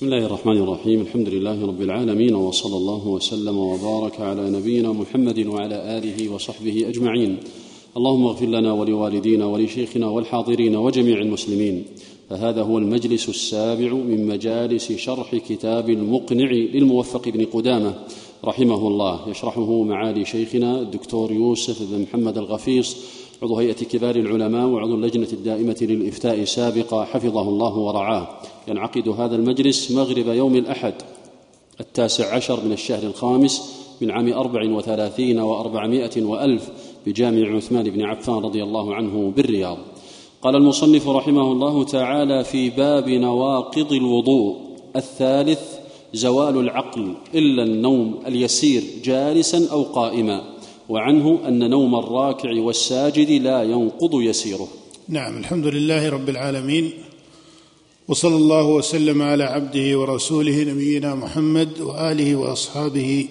بسم الله الرحمن الرحيم. الحمد لله رب العالمين وصلى الله وسلم وبارك على نبينا محمد وعلى آله وصحبه أجمعين. اللهم اغفر لنا ولوالدينا ولشيخنا والحاضرين وجميع المسلمين. فهذا هو المجلس السابع من مجالس شرح كتاب المقنع للموفق بن قدامة. رحمه الله. يشرحه معالي شيخنا الدكتور يوسف بن محمد الغفيص عضو هيئة كبار العلماء وعضو اللجنة الدائمة للإفتاء سابقا حفظه الله ورعاه. ينعقد هذا المجلس مغرب يوم الأحد التاسع عشر من الشهر الخامس من عام أربع وثلاثين وأربعمائة وألف بجامع عثمان بن عفان رضي الله عنه بالرياض. قال المصنف رحمه الله تعالى في باب نواقض الوضوء الثالث زوال العقل إلا النوم اليسير جالسا أو قائما. وعنه أن نوم الراكع والساجد لا ينقض يسيره. نعم الحمد لله رب العالمين وصلى الله وسلم على عبده ورسوله نبينا محمد وآله وأصحابه.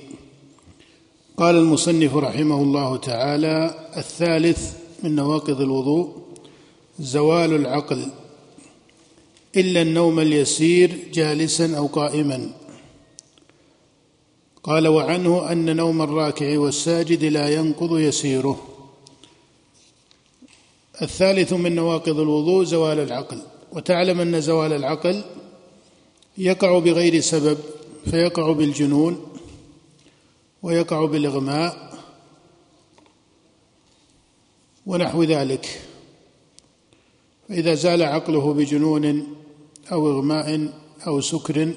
قال المصنف رحمه الله تعالى الثالث من نواقض الوضوء زوال العقل إلا النوم اليسير جالسا أو قائما. قال وعنه أن نوم الراكع والساجد لا ينقض يسيره. الثالث من نواقض الوضوء زوال العقل. وتعلم أن زوال العقل يقع بغير سبب فيقع بالجنون ويقع بالإغماء ونحو ذلك. فإذا زال عقله بجنون أو إغماء أو سكر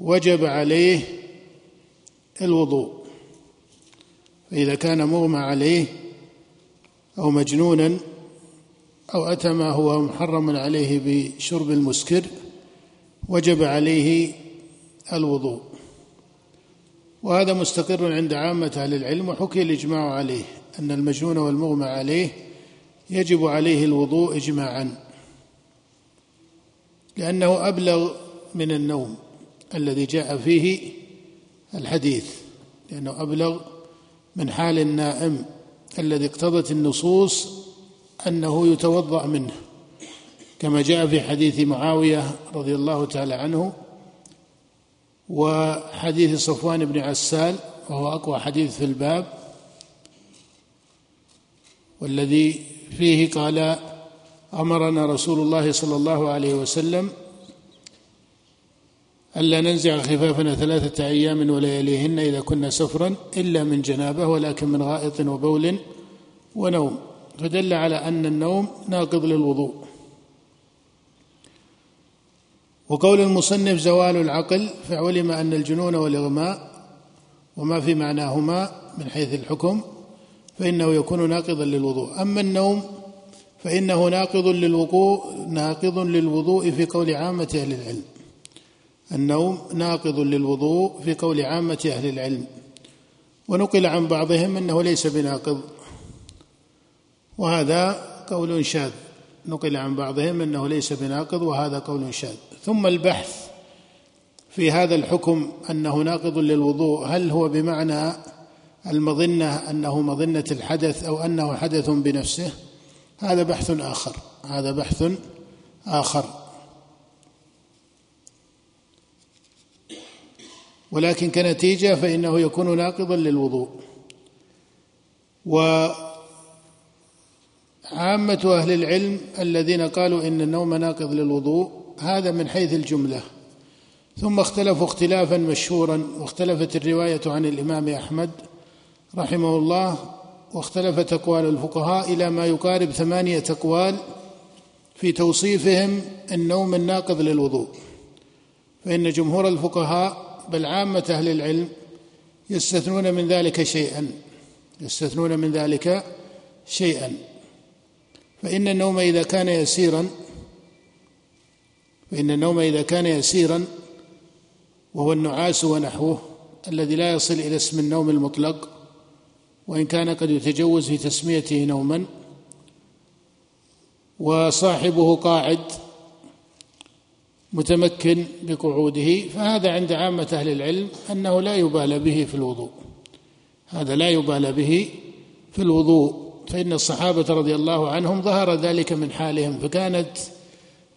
وجب عليه الوضوء. فإذا كان مغمى عليه أو مجنونا أو أتى ما هو محرم عليه بشرب المسكر وجب عليه الوضوء. وهذا مستقر عند عامة أهل العلم وحكي الإجماع عليه أن المجنون والمغمى عليه يجب عليه الوضوء إجماعا لأنه أبلغ من النوم. الذي جاء فيه الحديث لأنه أبلغ من حال النائم الذي اقتضت النصوص أنه يتوضأ منه. كما جاء في حديث معاوية رضي الله تعالى عنه وحديث صفوان بن عسال وهو أقوى حديث في الباب والذي فيه قال أمرنا رسول الله صلى الله عليه وسلم ألا ننزع خفافنا ثلاثة أيام ولياليهن إذا كنا سفرا إلا من جنابة ولكن من غائط وبول ونوم. فدل على أن النوم ناقض للوضوء. وقول المصنف زوال العقل فعلم أن الجنون والإغماء وما في معناهما من حيث الحكم فإنه يكون ناقضا للوضوء. أما النوم فإنه ناقض للوضوء ناقض للوضوء في قول عامة أهل العلم. النوم ناقض للوضوء في قول عامة أهل العلم ونقل عن بعضهم أنه ليس بناقض. وهذا قول شاذ نقل عن بعضهم أنه ليس بناقض وهذا قول شاذ. ثم البحث في هذا الحكم أنه ناقض للوضوء هل هو بمعنى المظنة أنه مظنة الحدث أو أنه حدث بنفسه؟ هذا بحث آخر هذا بحث آخر. ولكن كنتيجة فإنه يكون ناقضا للوضوء. وعامة أهل العلم الذين قالوا إن النوم ناقض للوضوء هذا من حيث الجملة. ثم اختلفوا اختلافا مشهورا واختلفت الرواية عن الإمام أحمد رحمه الله واختلفت أقوال الفقهاء إلى ما يقارب ثمانية أقوال في توصيفهم النوم الناقض للوضوء. فإن جمهور الفقهاء بل عامة أهل العلم يستثنون من ذلك شيئا. يستثنون من ذلك شيئا. فإن النوم إذا كان يسيرا فإن النوم إذا كان يسيرا وهو النعاس ونحوه الذي لا يصل إلى اسم النوم المطلق وإن كان قد يتجوز في تسميته نوما وصاحبه قاعد متمكن بقعوده فهذا عند عامة أهل العلم أنه لا يبالى به في الوضوء. هذا لا يبالى به في الوضوء. فإن الصحابة رضي الله عنهم ظهر ذلك من حالهم فكانت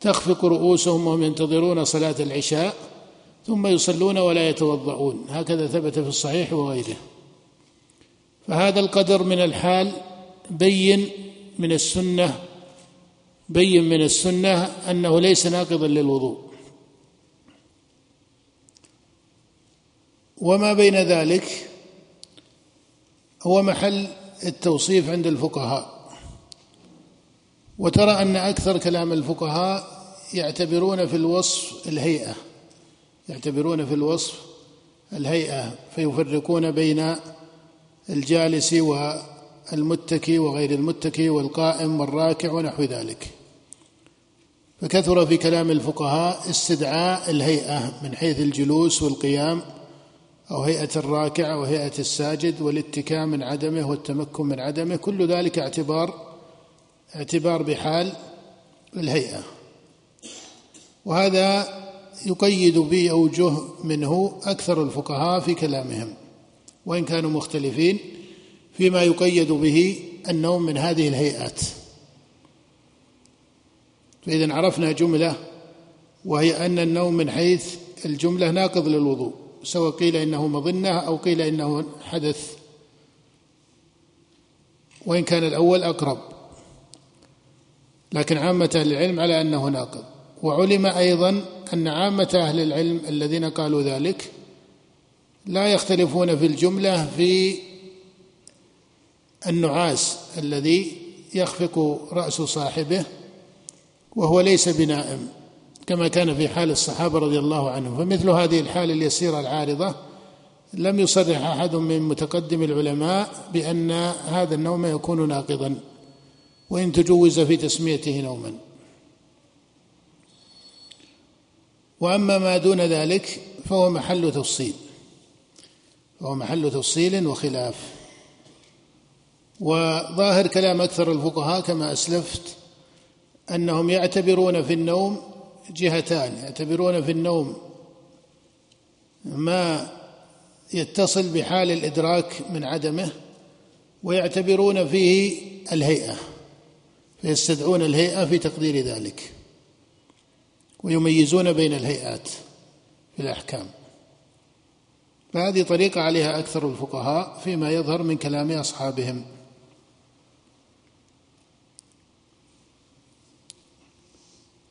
تخفق رؤوسهم وهم ينتظرون صلاة العشاء ثم يصلون ولا يتوضؤون. هكذا ثبت في الصحيح وغيره. فهذا القدر من الحال بين من السنة بين من السنة أنه ليس ناقضا للوضوء. وما بين ذلك هو محل التوصيف عند الفقهاء. وترى أن أكثر كلام الفقهاء يعتبرون في الوصف الهيئة يعتبرون في الوصف الهيئة فيفرقون بين الجالس والمتكي وغير المتكي والقائم والراكع ونحو ذلك. فكثر في كلام الفقهاء استدعاء الهيئة من حيث الجلوس والقيام أو هيئة الراكع أو هيئة الساجد والاتكاء من عدمه والتمكن من عدمه كل ذلك اعتبار اعتبار بحال الهيئة. وهذا يقيد به أوجه منه أكثر الفقهاء في كلامهم وإن كانوا مختلفين فيما يقيد به النوم من هذه الهيئات. فإذا عرفنا جملة وهي أن النوم من حيث الجملة ناقض للوضوء سواء قيل إنه مظنة أو قيل إنه حدث. وإن كان الأول أقرب. لكن عامة أهل العلم على أنه ناقض. وعلم أيضا أن عامة أهل العلم الذين قالوا ذلك لا يختلفون في الجملة في النعاس الذي يخفق رأس صاحبه وهو ليس بنائم كما كان في حال الصحابة رضي الله عنهم. فمثل هذه الحالة اليسيرة العارضة لم يصرح أحد من متقدم العلماء بأن هذا النوم يكون ناقضا وإن تجوز في تسميته نوما. وأما ما دون ذلك فهو محل تفصيل فهو محل تفصيل وخلاف. وظاهر كلام أكثر الفقهاء كما أسلفت أنهم يعتبرون في النوم جهتان يعتبرون في النوم ما يتصل بحال الإدراك من عدمه ويعتبرون فيه الهيئة فيستدعون الهيئة في تقدير ذلك ويميزون بين الهيئات في الأحكام. فهذه طريقة عليها أكثر الفقهاء فيما يظهر من كلام أصحابهم.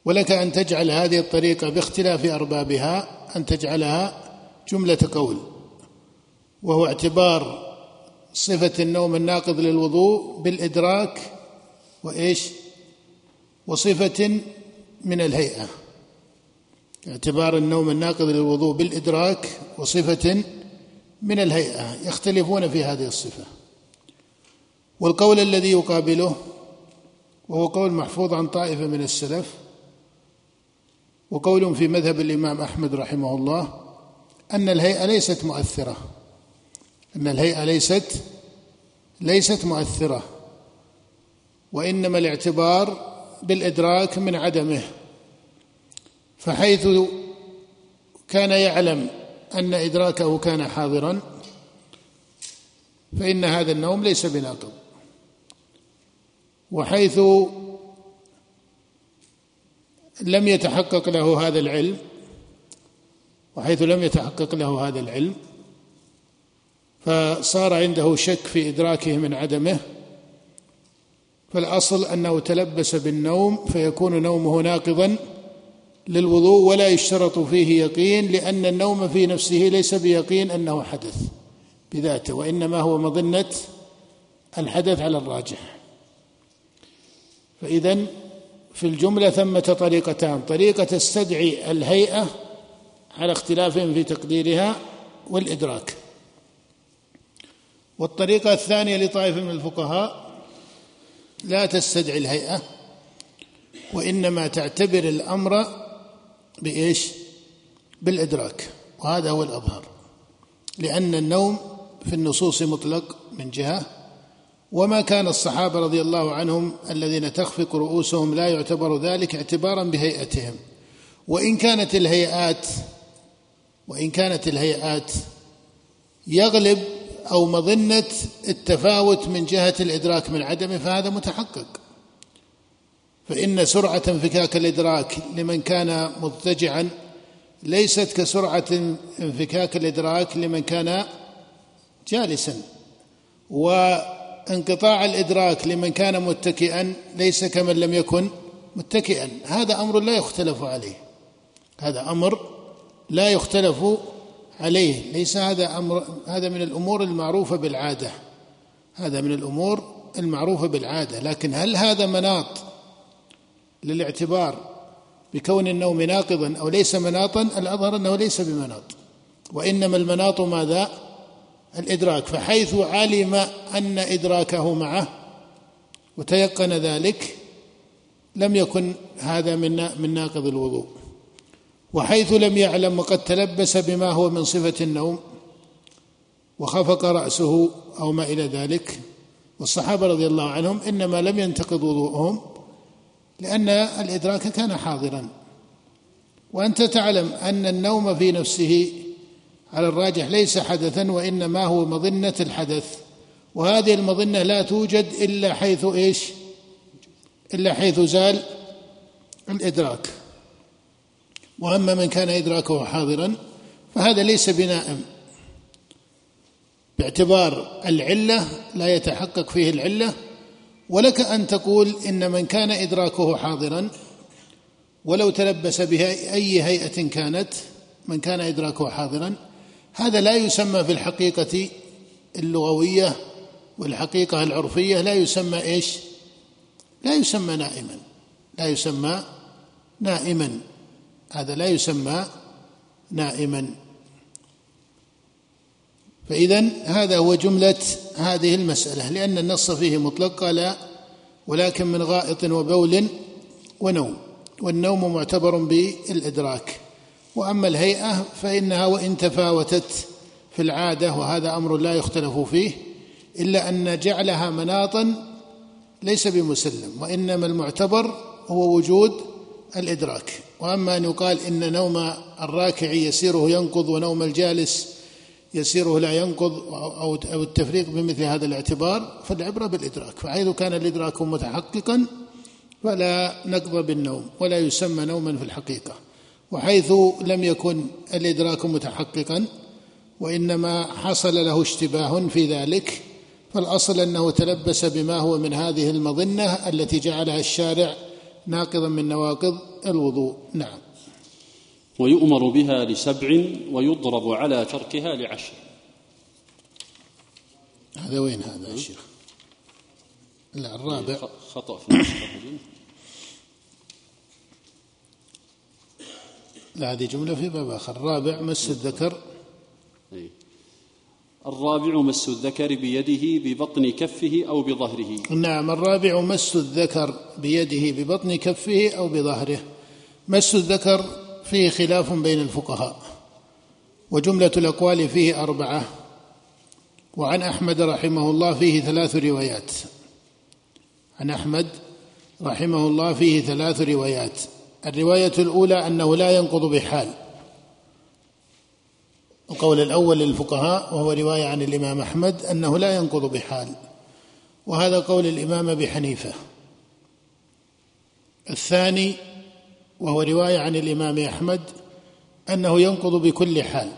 ولك أن تجعل هذه الطريقة باختلاف أربابها أن تجعلها جملة قول وهو اعتبار صفة النوم الناقض للوضوء بالإدراك وإيش؟ وصفة من الهيئة. اعتبار النوم الناقض للوضوء بالإدراك وصفة من الهيئة. يختلفون في هذه الصفة. والقول الذي يقابله وهو قول محفوظ عن طائفة من السلف وقول في مذهب الإمام أحمد رحمه الله أن الهيئة ليست مؤثرة. أن الهيئة ليست ليست مؤثرة. وإنما الاعتبار بالإدراك من عدمه. فحيث كان يعلم أن إدراكه كان حاضرا فإن هذا النوم ليس بناقض. وحيث لم يتحقق له هذا العلم وحيث لم يتحقق له هذا العلم فصار عنده شك في إدراكه من عدمه فالأصل أنه تلبس بالنوم فيكون نومه ناقضا للوضوء ولا يشترط فيه يقين لأن النوم في نفسه ليس بيقين أنه حدث بذاته وإنما هو مظنة الحدث على الراجح. فإذا في الجملة ثمة طريقتان طريقة تستدعي الهيئة على اختلافهم في تقديرها والإدراك. والطريقة الثانية لطائفة من الفقهاء لا تستدعي الهيئة وإنما تعتبر الأمر بإيش؟ بالإدراك. وهذا هو الأظهر. لأن النوم في النصوص مطلق من جهة وما كان الصحابة رضي الله عنهم الذين تخفق رؤوسهم لا يعتبر ذلك اعتبارا بهيئتهم. وإن كانت الهيئات وإن كانت الهيئات يغلب أو مظنة التفاوت من جهة الإدراك من عدمه فهذا متحقق. فإن سرعة انفكاك الإدراك لمن كان مضطجعا ليست كسرعة انفكاك الإدراك لمن كان جالسا. وانقطاع الإدراك لمن كان متكئا ليس كمن لم يكن متكئا. هذا أمر لا يختلف عليه. هذا أمر لا يختلف عليه. ليس هذا أمر هذا من الأمور المعروفة بالعادة. هذا من الأمور المعروفة بالعادة. لكن هل هذا مناط للاعتبار بكون النوم ناقضا أو ليس مناطا؟ الأظهر أنه ليس بمناط. وإنما المناط ماذا؟ الإدراك فحيث علم أن إدراكه معه وتيقن ذلك لم يكن هذا من من ناقض الوضوء. وحيث لم يعلم وقد تلبس بما هو من صفة النوم وخفق رأسه أو ما إلى ذلك. والصحابة رضي الله عنهم إنما لم ينتقض وضوءهم لأن الإدراك كان حاضرا. وأنت تعلم أن النوم في نفسه على الراجح ليس حدثا وإنما هو مظنة الحدث. وهذه المظنة لا توجد إلا حيث إيش؟ إلا حيث زال الإدراك. وأما من كان إدراكه حاضرا فهذا ليس بنائم باعتبار العلة لا يتحقق فيه العلة. ولك أن تقول إن من كان إدراكه حاضرا ولو تلبس بها أي هيئة كانت من كان إدراكه حاضرا هذا لا يسمى في الحقيقة اللغوية والحقيقة العرفية لا يسمى إيش؟ لا يسمى نائما لا يسمى نائما. هذا لا يسمى نائما. فإذا هذا هو جملة هذه المسألة لأن النص فيه مطلق قال ولكن من غائط وبول ونوم والنوم معتبر بالإدراك. وأما الهيئة فإنها وإن تفاوتت في العادة وهذا أمر لا يختلف فيه إلا أن جعلها مناطا ليس بمسلم وإنما المعتبر هو وجود الإدراك. وأما أن يقال إن نوم الراكع يسيره ينقض ونوم الجالس يسيره لا ينقض أو أو التفريق بمثل هذا الاعتبار فالعبرة بالإدراك. فحيث كان الإدراك متحققا فلا نقض بالنوم ولا يسمى نوما في الحقيقة. وحيث لم يكن الإدراك متحققا وإنما حصل له اشتباه في ذلك فالأصل أنه تلبس بما هو من هذه المظنة التي جعلها الشارع ناقضا من نواقض الوضوء. نعم. ويؤمر بها لسبع ويضرب على تركها لعشر. هذا وين هذا يا شيخ؟ لا الرابع. خطأ في النسخة لا هذه جملة في باب آخر. الرابع مس الذكر. أي. الرابع مس الذكر بيده ببطن كفه أو بظهره. نعم الرابع مس الذكر بيده ببطن كفه أو بظهره. مس الذكر فيه خلاف بين الفقهاء وجملة الأقوال فيه أربعة. وعن أحمد رحمه الله فيه ثلاث روايات. عن أحمد رحمه الله فيه ثلاث روايات. الرواية الأولى أنه لا ينقض بحال. القول الأول للفقهاء وهو رواية عن الإمام أحمد أنه لا ينقض بحال. وهذا قول الإمام أبي حنيفة. الثاني وهو رواية عن الإمام أحمد أنه ينقض بكل حال.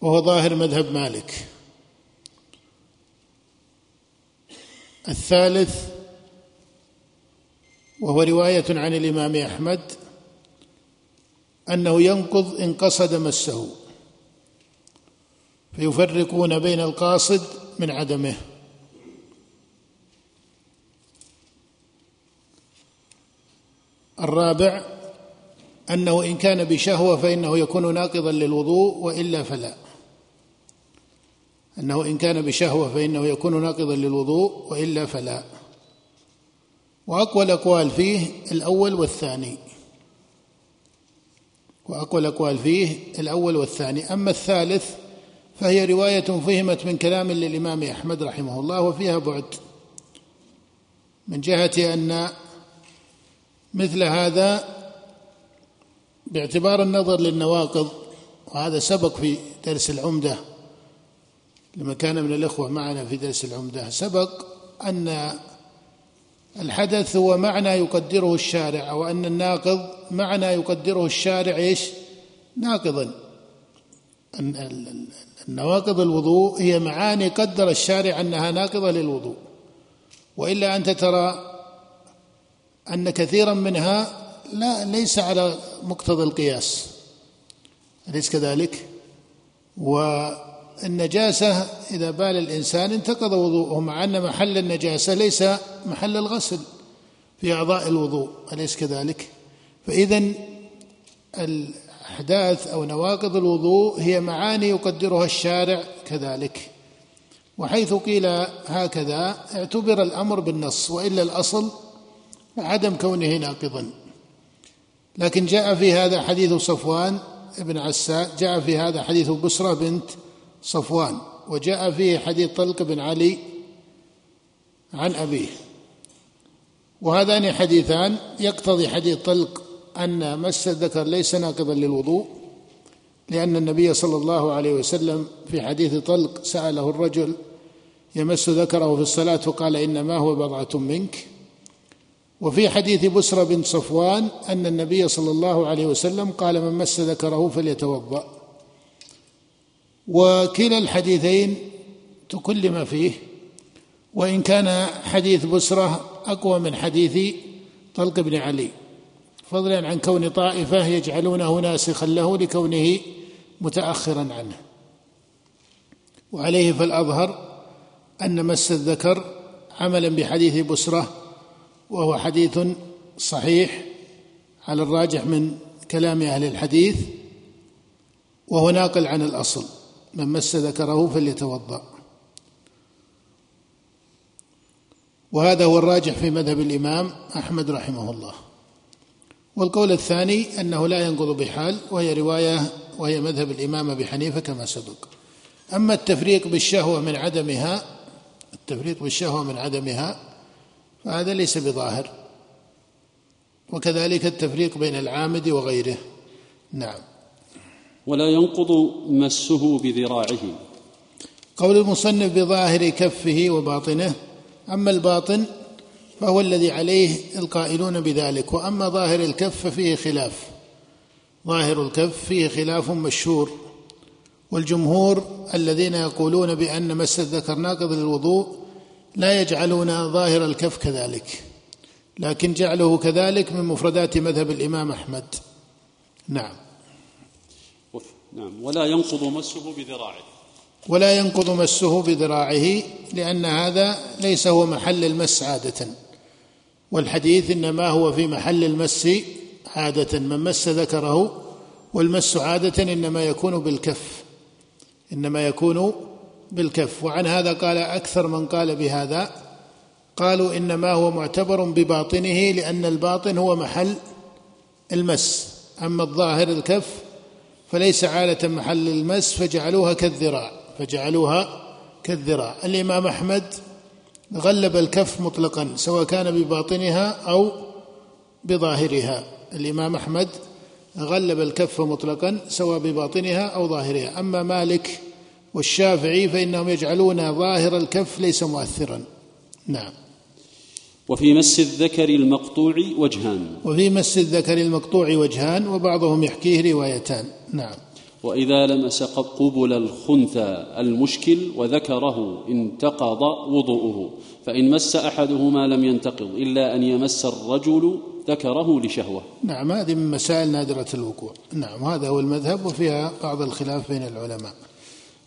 وهو ظاهر مذهب مالك. الثالث وهو رواية عن الإمام أحمد أنه ينقض إن قصد مسه فيفرقون بين القاصد من عدمه. الرابع أنه إن كان بشهوة فإنه يكون ناقضا للوضوء وإلا فلا. أنه إن كان بشهوة فإنه يكون ناقضا للوضوء وإلا فلا. وأقوى الأقوال فيه الأول والثاني. وأقوى الأقوال فيه الأول والثاني. أما الثالث فهي رواية فهمت من كلام للإمام أحمد رحمه الله وفيها بعد. من جهة أن مثل هذا باعتبار النظر للنواقض وهذا سبق في درس العمدة. لما كان من الإخوة معنا في درس العمدة سبق أن الحدث هو معنى يقدره الشارع أو أن الناقض معنى يقدره الشارع إيش؟ ناقضا. النواقض الوضوء هي معاني قدر الشارع أنها ناقضة للوضوء. وإلا أنت ترى أن كثيرا منها لا ليس على مقتضى القياس. أليس كذلك؟ والنجاسة إذا بال الإنسان انتقض وضوءه مع أن محل النجاسة ليس محل الغسل في أعضاء الوضوء أليس كذلك؟ فإذا الأحداث أو نواقض الوضوء هي معاني يقدرها الشارع كذلك وحيث قيل هكذا اعتبر الأمر بالنص وإلا الأصل عدم كونه ناقضا لكن جاء في هذا حديث صفوان بن عساء جاء في هذا حديث بسرة بنت صفوان وجاء فيه حديث طلق بن علي عن أبيه. وهذان حديثان يقتضي حديث طلق أن مس الذكر ليس ناقضا للوضوء لأن النبي صلى الله عليه وسلم في حديث طلق سأله الرجل يمس ذكره في الصلاة فقال إنما هو بضعة منك. وفي حديث بسرى بن صفوان أن النبي صلى الله عليه وسلم قال من مس ذكره فليتوضأ. وكلا الحديثين تكلم فيه وإن كان حديث بسرة أقوى من حديث طلق بن علي. فضلا عن كون طائفة يجعلونه ناسخا له لكونه متأخرا عنه. وعليه فالأظهر أن مس الذكر عملا بحديث بسرة وهو حديث صحيح على الراجح من كلام أهل الحديث وهو ناقل عن الأصل. من مس ذكره فليتوضأ. وهذا هو الراجح في مذهب الإمام أحمد رحمه الله. والقول الثاني أنه لا ينقض بحال وهي رواية وهي مذهب الإمام أبي حنيفة كما سبق. أما التفريق بالشهوة من عدمها التفريط بالشهوة من عدمها فهذا ليس بظاهر. وكذلك التفريق بين العامد وغيره. نعم. ولا ينقض مسه بذراعه. قول المصنف بظاهر كفه وباطنه أما الباطن فهو الذي عليه القائلون بذلك وأما ظاهر الكف ففيه خلاف. ظاهر الكف فيه خلاف مشهور. والجمهور الذين يقولون بأن مس الذكر ناقض للوضوء لا يجعلون ظاهر الكف كذلك لكن جعله كذلك من مفردات مذهب الإمام أحمد. نعم. نعم. ولا ينقض مسه بذراعه. ولا ينقض مسه بذراعه لأن هذا ليس هو محل المس عادة. والحديث إنما هو في محل المس عادة. من مس ذكره والمس عادة إنما يكون بالكف. إنما يكون بالكف. وعن هذا قال أكثر من قال بهذا. قالوا إنما هو معتبر بباطنه لأن الباطن هو محل المس. أما الظاهر الكف فليس عالة محل المس فجعلوها كالذراع فجعلوها كالذراع. الإمام أحمد غلب الكف مطلقا سواء كان بباطنها أو بظاهرها. الإمام أحمد غلب الكف مطلقا سواء بباطنها أو ظاهرها. أما مالك والشافعي فإنهم يجعلون ظاهر الكف ليس مؤثرا. نعم. وفي مس الذكر المقطوع وجهان. وفي مس الذكر المقطوع وجهان وبعضهم يحكيه روايتان. نعم. وإذا لمس قبل الخنثى المشكل وذكره انتقض وضوءه فإن مس أحدهما لم ينتقض إلا أن يمس الرجل ذكره لشهوة. نعم هذه من مسائل نادرة الوقوع. نعم هذا هو المذهب وفيها بعض الخلاف بين العلماء.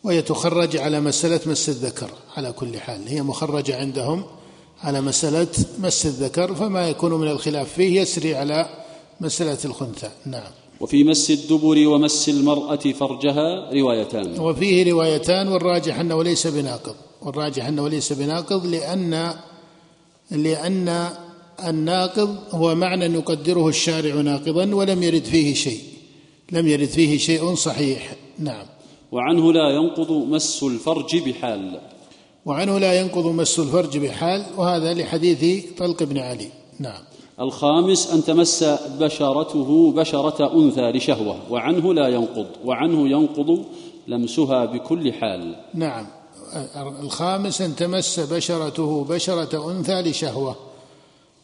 وهي تخرج على مسألة مس الذكر على كل حال. هي مخرجة عندهم على مسألة مس الذكر فما يكون من الخلاف فيه يسري على مسألة الخنثى. نعم. وفي مس الدبر ومس المرأة فرجها روايتان. وفيه روايتان والراجح أنه ليس بناقض. والراجح أنه ليس بناقض لأن لأن الناقض هو معنى يقدره الشارع ناقضا ولم يرد فيه شيء. لم يرد فيه شيء صحيح. نعم. وعنه لا ينقض مس الفرج بحال. وعنه لا ينقض مس الفرج بحال وهذا لحديث طلق بن علي. نعم. الخامس أن تمس بشرته بشرة أنثى لشهوة وعنه لا ينقض وعنه ينقض لمسها بكل حال. نعم. الخامس أن تمس بشرته بشرة أنثى لشهوة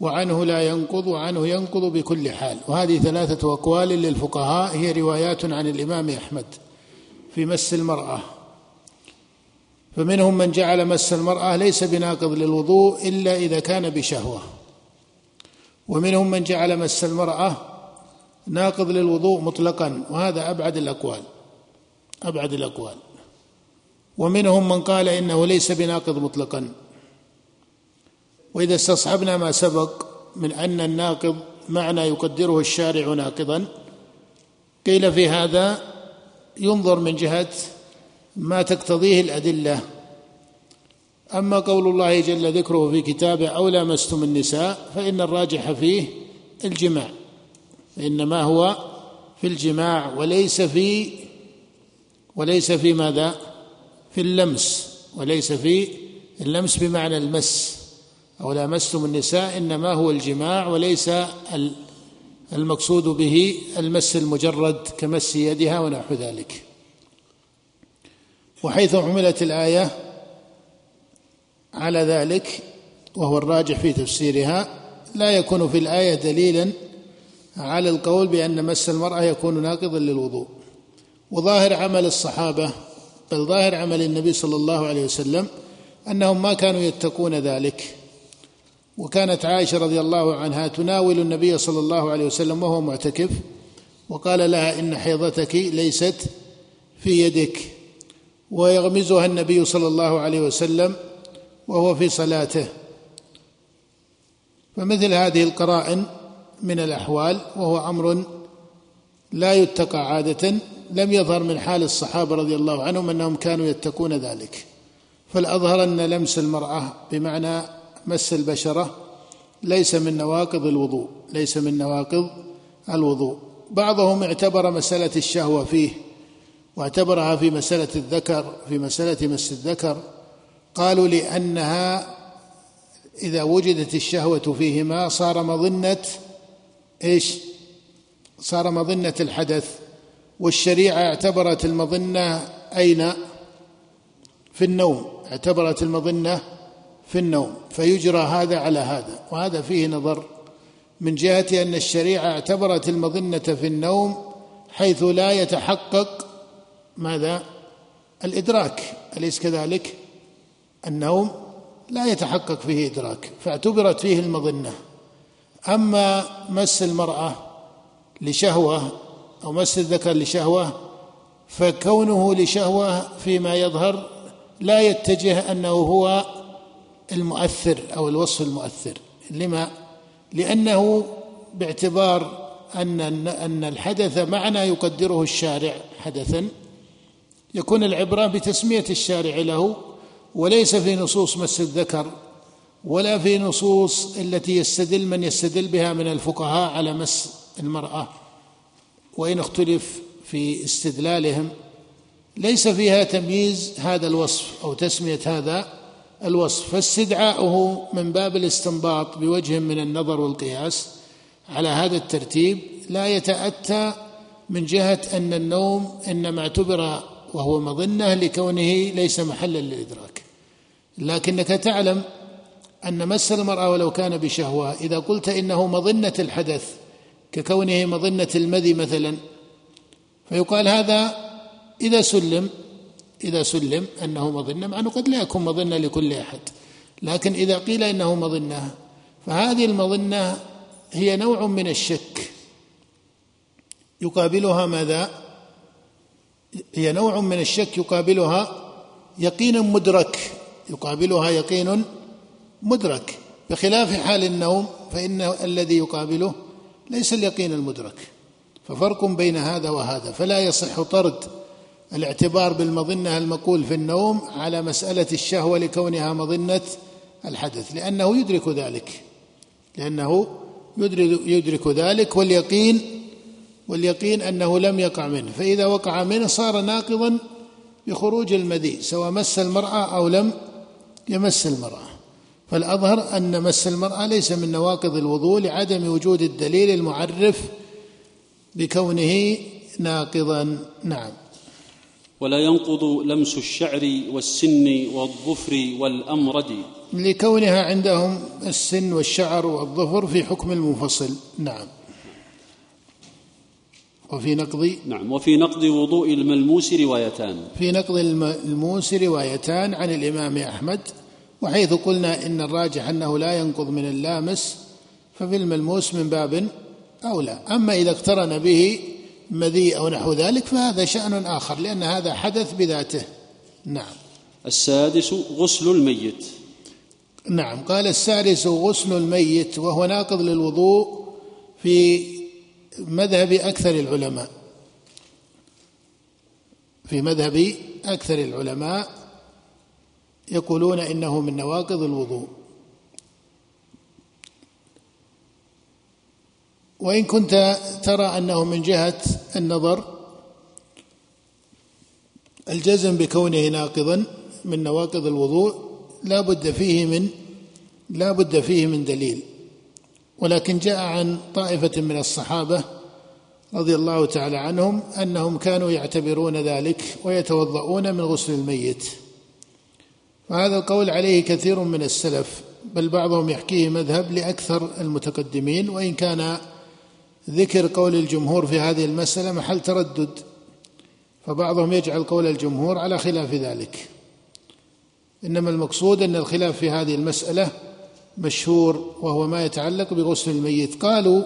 وعنه لا ينقض وعنه ينقض بكل حال. وهذه ثلاثة أقوال للفقهاء هي روايات عن الإمام أحمد في مس المرأة. فمنهم من جعل مس المرأة ليس بناقض للوضوء إلا إذا كان بشهوة. ومنهم من جعل مس المرأة ناقض للوضوء مطلقا وهذا أبعد الأقوال أبعد الأقوال. ومنهم من قال إنه ليس بناقض مطلقا. وإذا استصحبنا ما سبق من أن الناقض معنى يقدره الشارع ناقضا قيل في هذا ينظر من جهة ما تقتضيه الأدلة. أما قول الله جل ذكره في كتابه أو لامستم النساء فإن الراجح فيه الجماع. إنما هو في الجماع وليس في وليس في ماذا؟ في اللمس. وليس في اللمس بمعنى المس. أو لامستم النساء إنما هو الجماع وليس المقصود به المس المجرد كمس يدها ونحو ذلك. وحيث حملت الآية على ذلك وهو الراجح في تفسيرها لا يكون في الآية دليلا على القول بأن مس المرأة يكون ناقضا للوضوء. وظاهر عمل الصحابة بل ظاهر عمل النبي صلى الله عليه وسلم أنهم ما كانوا يتقون ذلك. وكانت عائشة رضي الله عنها تناول النبي صلى الله عليه وسلم وهو معتكف وقال لها إن حيضتك ليست في يدك ويغمزها النبي صلى الله عليه وسلم وهو في صلاته. فمثل هذه القرائن من الأحوال وهو أمر لا يتقى عادة لم يظهر من حال الصحابة رضي الله عنهم أنهم كانوا يتقون ذلك. فالأظهر أن لمس المرأة بمعنى مس البشرة ليس من نواقض الوضوء ليس من نواقض الوضوء. بعضهم اعتبر مسألة الشهوة فيه واعتبرها في مسألة الذكر في مسألة مس الذكر. قالوا لأنها إذا وجدت الشهوة فيهما صار مظنة إيش؟ صار مظنة الحدث والشريعة اعتبرت المظنة أين؟ في النوم اعتبرت المظنة في النوم فيجرى هذا على هذا وهذا فيه نظر من جهة أن الشريعة اعتبرت المظنة في النوم حيث لا يتحقق ماذا؟ الإدراك أليس كذلك؟ النوم لا يتحقق فيه إدراك فاعتبرت فيه المظنة أما مس المرأة لشهوة أو مس الذكر لشهوة فكونه لشهوة فيما يظهر لا يتجه أنه هو المؤثر أو الوصف المؤثر لما؟ لأنه باعتبار أن أن الحدث معنى يقدره الشارع حدثا يكون العبرة بتسمية الشارع له وليس في نصوص مس الذكر ولا في نصوص التي يستدل من يستدل بها من الفقهاء على مس المرأة وإن اختلف في استدلالهم. ليس فيها تمييز هذا الوصف أو تسمية هذا الوصف فاستدعاؤه من باب الاستنباط بوجه من النظر والقياس على هذا الترتيب لا يتأتى من جهة أن النوم إنما اعتبر وهو مظنة لكونه ليس محلا للإدراك. لكنك تعلم أن مس المرأة ولو كان بشهوة إذا قلت إنه مظنة الحدث ككونه مظنة المذي مثلا فيقال هذا إذا سلم إذا سلم أنه مظنة مع أنه قد لا يكون مظنة لكل أحد. لكن إذا قيل إنه مظنة فهذه المظنة هي نوع من الشك. يقابلها ماذا؟ هي نوع من الشك يقابلها يقين مدرك يقابلها يقين مدرك. بخلاف حال النوم فإن الذي يقابله ليس اليقين المدرك. ففرق بين هذا وهذا. فلا يصح طرد الاعتبار بالمظنة المقول في النوم على مسألة الشهوة لكونها مظنة الحدث لأنه يدرك ذلك. لأنه يدرك ذلك واليقين واليقين أنه لم يقع منه فإذا وقع منه صار ناقضا بخروج المذي سواء مس المرأة أو لم يمس المرأة. فالأظهر أن مس المرأة ليس من نواقض الوضوء لعدم وجود الدليل المعرف بكونه ناقضا. نعم. ولا ينقض لمس الشعر والسن والظفر والأمرد. لكونها عندهم السن والشعر والظفر في حكم المنفصل. نعم. وفي نقض نعم وفي نقض وضوء الملموس روايتان. في نقض الملموس روايتان عن الإمام أحمد وحيث قلنا إن الراجح أنه لا ينقض من اللامس ففي الملموس من باب أولى. أما إذا اقترن به مذي أو نحو ذلك فهذا شأن آخر لأن هذا حدث بذاته. نعم. السادس غسل الميت. نعم قال السادس غسل الميت وهو ناقض للوضوء في مذهب أكثر العلماء. في مذهب أكثر العلماء يقولون إنه من نواقض الوضوء. وإن كنت ترى أنه من جهة النظر الجزم بكونه ناقضا من نواقض الوضوء لا بد فيه من لا بد فيه من دليل. ولكن جاء عن طائفة من الصحابة رضي الله تعالى عنهم أنهم كانوا يعتبرون ذلك ويتوضؤون من غسل الميت. وهذا القول عليه كثير من السلف بل بعضهم يحكيه مذهب لأكثر المتقدمين وإن كان ذكر قول الجمهور في هذه المسألة محل تردد فبعضهم يجعل قول الجمهور على خلاف ذلك. إنما المقصود أن الخلاف في هذه المسألة مشهور وهو ما يتعلق بغسل الميت. قالوا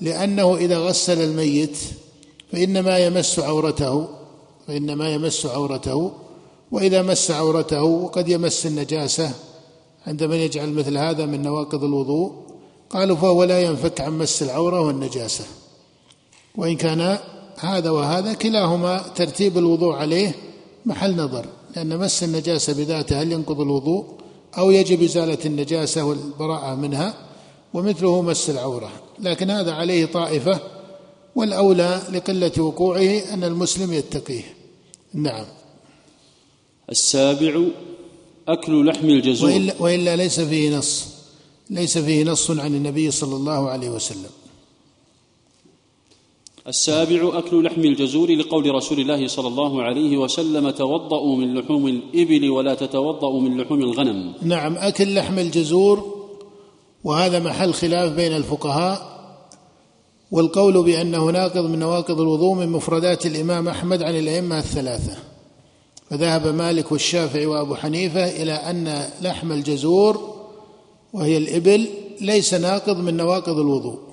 لأنه إذا غسل الميت فإنما يمس عورته فإنما يمس عورته وإذا مس عورته وقد يمس النجاسة. عند من يجعل مثل هذا من نواقض الوضوء؟ قالوا فهو لا ينفك عن مس العورة والنجاسة. وإن كان هذا وهذا كلاهما ترتيب الوضوء عليه محل نظر لأن مس النجاسة بذاته هل ينقض الوضوء؟ أو يجب إزالة النجاسة والبراءة منها ومثله مس العورة. لكن هذا عليه طائفة والأولى لقلة وقوعه أن المسلم يتقيه. نعم. السابع أكل لحم الجزور. وإلا, وإلا ليس فيه نص. ليس فيه نص عن النبي صلى الله عليه وسلم. السابع أكل لحم الجزور لقول رسول الله صلى الله عليه وسلم توضأوا من لحوم الإبل ولا تتوضأوا من لحوم الغنم. نعم أكل لحم الجزور وهذا محل خلاف بين الفقهاء والقول بأنه ناقض من نواقض الوضوء من مفردات الإمام أحمد عن الأئمة الثلاثة. فذهب مالك والشافعي وأبو حنيفة إلى أن لحم الجزور وهي الإبل ليس ناقض من نواقض الوضوء.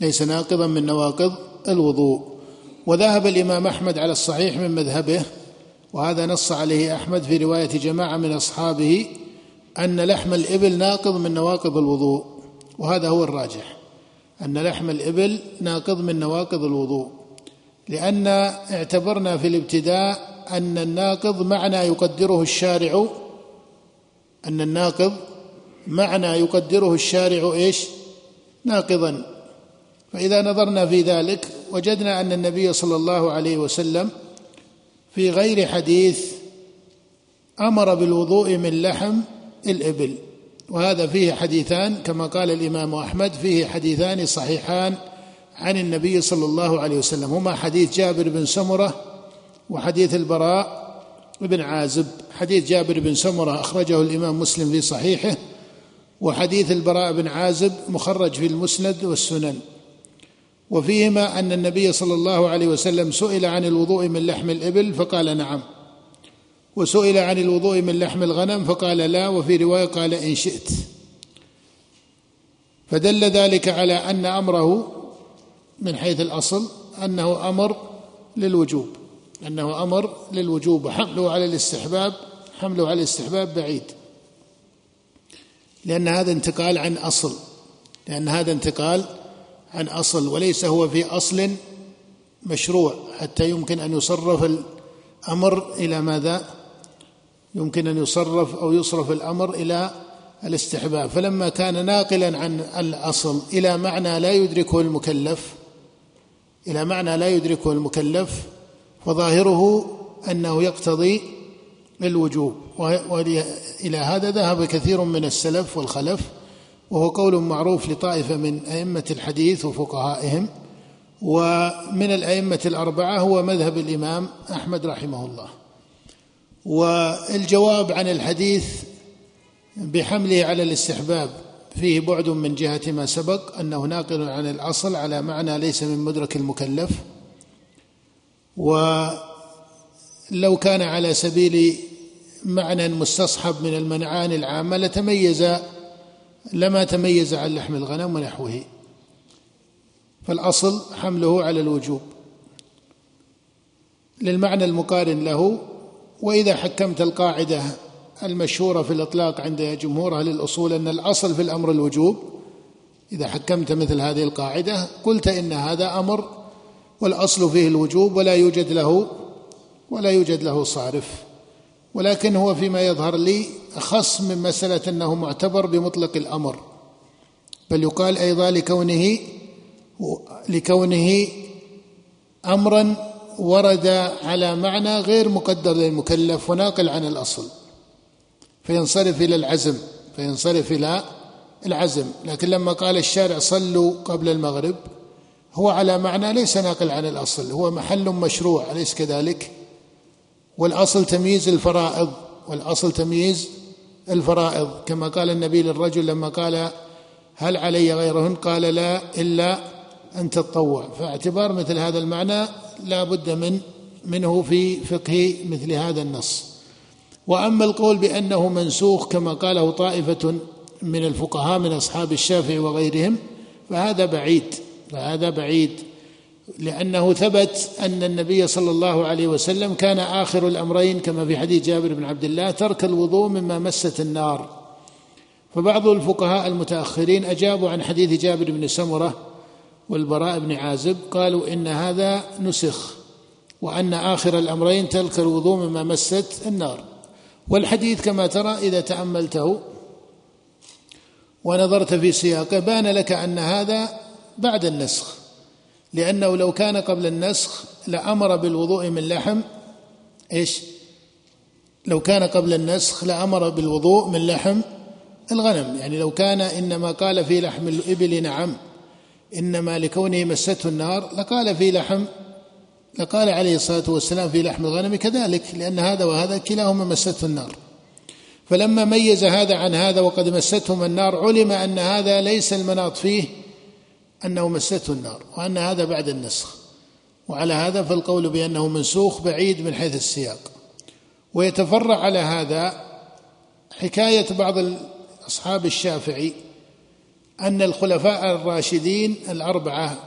ليس ناقضا من نواقض الوضوء. وذهب الإمام أحمد على الصحيح من مذهبه وهذا نص عليه أحمد في رواية جماعة من أصحابه أن لحم الإبل ناقض من نواقض الوضوء وهذا هو الراجح أن لحم الإبل ناقض من نواقض الوضوء. لأن اعتبرنا في الابتداء أن الناقض معنى يقدره الشارع أن الناقض معنى يقدره الشارع إيش؟ ناقضا. فإذا نظرنا في ذلك وجدنا أن النبي صلى الله عليه وسلم في غير حديث أمر بالوضوء من لحم الإبل. وهذا فيه حديثان كما قال الإمام أحمد فيه حديثان صحيحان عن النبي صلى الله عليه وسلم. هما حديث جابر بن سمرة وحديث البراء بن عازب. حديث جابر بن سمرة أخرجه الإمام مسلم في صحيحه وحديث البراء بن عازب مخرج في المسند والسنن. وفيهما أن النبي صلى الله عليه وسلم سئل عن الوضوء من لحم الإبل فقال نعم. وسئل عن الوضوء من لحم الغنم فقال لا وفي رواية قال إن شئت. فدل ذلك على أن أمره من حيث الأصل أنه أمر للوجوب أنه أمر للوجوب وحمله على الاستحباب حمله على الاستحباب بعيد. لأن هذا انتقال عن أصل لأن هذا انتقال عن أصل وليس هو في أصل مشروع حتى يمكن أن يصرف الأمر إلى ماذا؟ يمكن أن يصرف أو يصرف الأمر إلى الاستحباب فلما كان ناقلا عن الأصل إلى معنى لا يدركه المكلف إلى معنى لا يدركه المكلف فظاهره أنه يقتضي الوجوب وإلى هذا ذهب كثير من السلف والخلف وهو قول معروف لطائفة من أئمة الحديث وفقهائهم ومن الأئمة الأربعة هو مذهب الإمام أحمد رحمه الله. والجواب عن الحديث بحمله على الاستحباب فيه بعد من جهة ما سبق أنه ناقل عن الأصل على معنى ليس من مدرك المكلف. ولو كان على سبيل معنى مستصحب من المنعان العامة لتميز لما تميز عن لحم الغنم ونحوه. فالأصل حمله على الوجوب. للمعنى المقارن له وإذا حكمت القاعدة المشهورة في الإطلاق عند جمهور أهل الأصول أن الأصل في الأمر الوجوب إذا حكمت مثل هذه القاعدة قلت إن هذا أمر والأصل فيه الوجوب ولا يوجد له ولا يوجد له صارف. ولكن هو فيما يظهر لي أخص من مسألة أنه معتبر بمطلق الأمر. بل يقال أيضا لكونه لكونه أمرا ورد على معنى غير مقدر للمكلف. وناقل عن الأصل. فينصرف إلى العزم. فينصرف إلى العزم. لكن لما قال الشارع صلوا قبل المغرب هو على معنى ليس ناقل عن الأصل. هو محل مشروع أليس كذلك؟ والأصل تمييز الفرائض والأصل تمييز الفرائض. كما قال النبي للرجل لما قال هل علي غيرهن؟ قال لا إلا أن تتطوع. فاعتبار مثل هذا المعنى لا بد من منه في فقه مثل هذا النص. وأما القول بأنه منسوخ كما قاله طائفة من الفقهاء من أصحاب الشافعي وغيرهم فهذا بعيد فهذا بعيد. لأنه ثبت أن النبي صلى الله عليه وسلم كان آخر الأمرين كما في حديث جابر بن عبد الله ترك الوضوء مما مست النار. فبعض الفقهاء المتأخرين أجابوا عن حديث جابر بن سمرة والبراء بن عازب قالوا إن هذا نسخ وأن آخر الأمرين ترك الوضوء مما مست النار. والحديث كما ترى إذا تأملته ونظرت في سياقه بان لك أن هذا بعد النسخ. لأنه لو كان قبل النسخ لأمر بالوضوء من لحم إيش؟ لو كان قبل النسخ لأمر بالوضوء من لحم الغنم. يعني لو كان إنما قال في لحم الإبل نعم إنما لكونه مسته النار لقال في لحم لقال عليه الصلاة والسلام في لحم الغنم كذلك لأن هذا وهذا كلاهما مسته النار. فلما ميز هذا عن هذا وقد مستهما النار علم أن هذا ليس المناط فيه أنه مسته النار وأن هذا بعد النسخ. وعلى هذا فالقول بأنه منسوخ بعيد من حيث السياق. ويتفرع على هذا حكاية بعض اصحاب الشافعي أن الخلفاء الراشدين الأربعة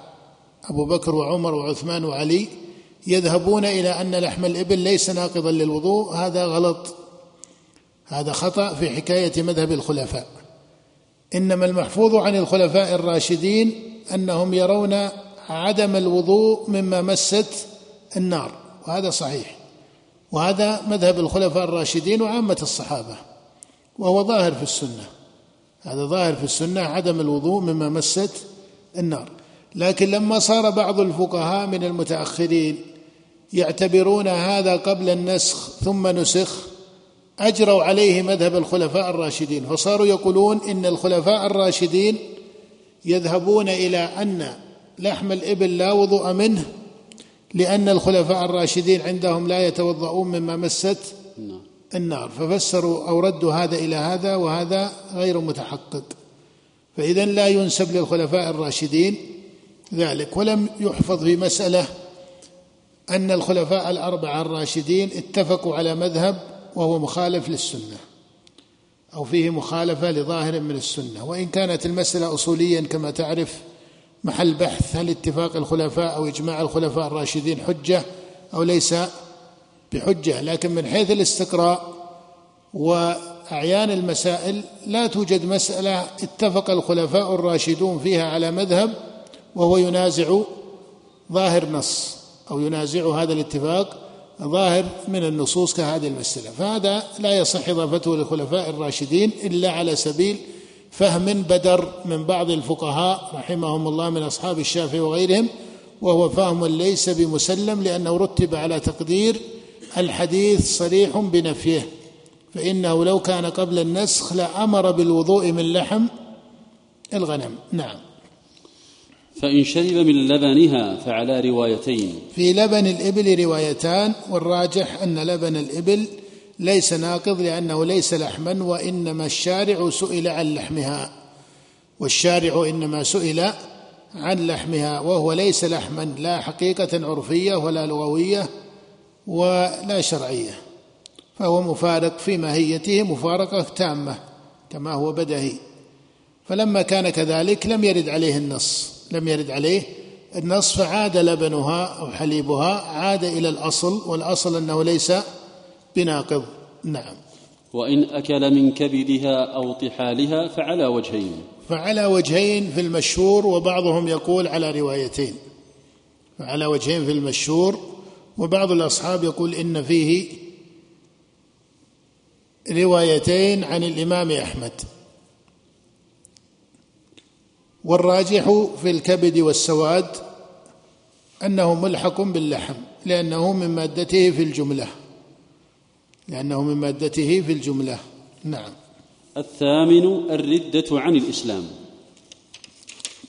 أبو بكر وعمر وعثمان وعلي يذهبون إلى أن لحم الإبل ليس ناقضا للوضوء. هذا غلط. هذا خطأ في حكاية مذهب الخلفاء. إنما المحفوظ عن الخلفاء الراشدين أنهم يرون عدم الوضوء مما مست النار وهذا صحيح. وهذا مذهب الخلفاء الراشدين وعامة الصحابة وهو ظاهر في السنة. هذا ظاهر في السنة عدم الوضوء مما مست النار. لكن لما صار بعض الفقهاء من المتأخرين يعتبرون هذا قبل النسخ ثم نسخ أجروا عليه مذهب الخلفاء الراشدين فصاروا يقولون إن الخلفاء الراشدين يذهبون إلى أن لحم الإبل لا وضوء منه لأن الخلفاء الراشدين عندهم لا يتوضؤون مما مست النار. ففسروا أو ردوا هذا إلى هذا وهذا غير متحقق. فاذا لا ينسب للخلفاء الراشدين ذلك. ولم يحفظ في مسألة أن الخلفاء الأربعة الراشدين اتفقوا على مذهب وهو مخالف للسنة. أو فيه مخالفة لظاهر من السنة. وإن كانت المسألة اصوليا كما تعرف محل بحث هل اتفاق الخلفاء أو إجماع الخلفاء الراشدين حجة أو ليس بحجة. لكن من حيث الاستقراء وأعيان المسائل لا توجد مسألة اتفق الخلفاء الراشدون فيها على مذهب وهو ينازع ظاهر نص أو ينازع هذا الاتفاق. ظاهر من النصوص كهذه المسألة. فهذا لا يصح إضافته للخلفاء الراشدين إلا على سبيل فهم بدر من بعض الفقهاء رحمهم الله من أصحاب الشافعي وغيرهم وهو فهم ليس بمسلم لأنه رتب على تقدير الحديث صريح بنفيه. فإنه لو كان قبل النسخ لأمر بالوضوء من لحم الغنم. نعم. فإن شرب من لبنها فعلى روايتين. في لبن الإبل روايتان والراجح أن لبن الإبل ليس ناقض لأنه ليس لحما وإنما الشارع سئل عن لحمها. والشارع إنما سئل عن لحمها وهو ليس لحما لا حقيقة عرفية ولا لغوية ولا شرعية. فهو مفارق في ماهيته مفارقة تامة كما هو بدهي. فلما كان كذلك لم يرد عليه النص. لم يرد عليه. النص فعاد لبنها أو حليبها عاد إلى الأصل والأصل أنه ليس بناقض. نعم. وإن أكل من كبدها أو طحالها فعلى وجهين. فعلى وجهين في المشهور وبعضهم يقول على روايتين. فعلى وجهين في المشهور وبعض الأصحاب يقول إن فيه روايتين عن الإمام أحمد. والراجح في الكبد والسواد أنه ملحق باللحم لأنه من مادته في الجملة. لأنه من مادته في الجملة. نعم. الثامن الردة عن الإسلام.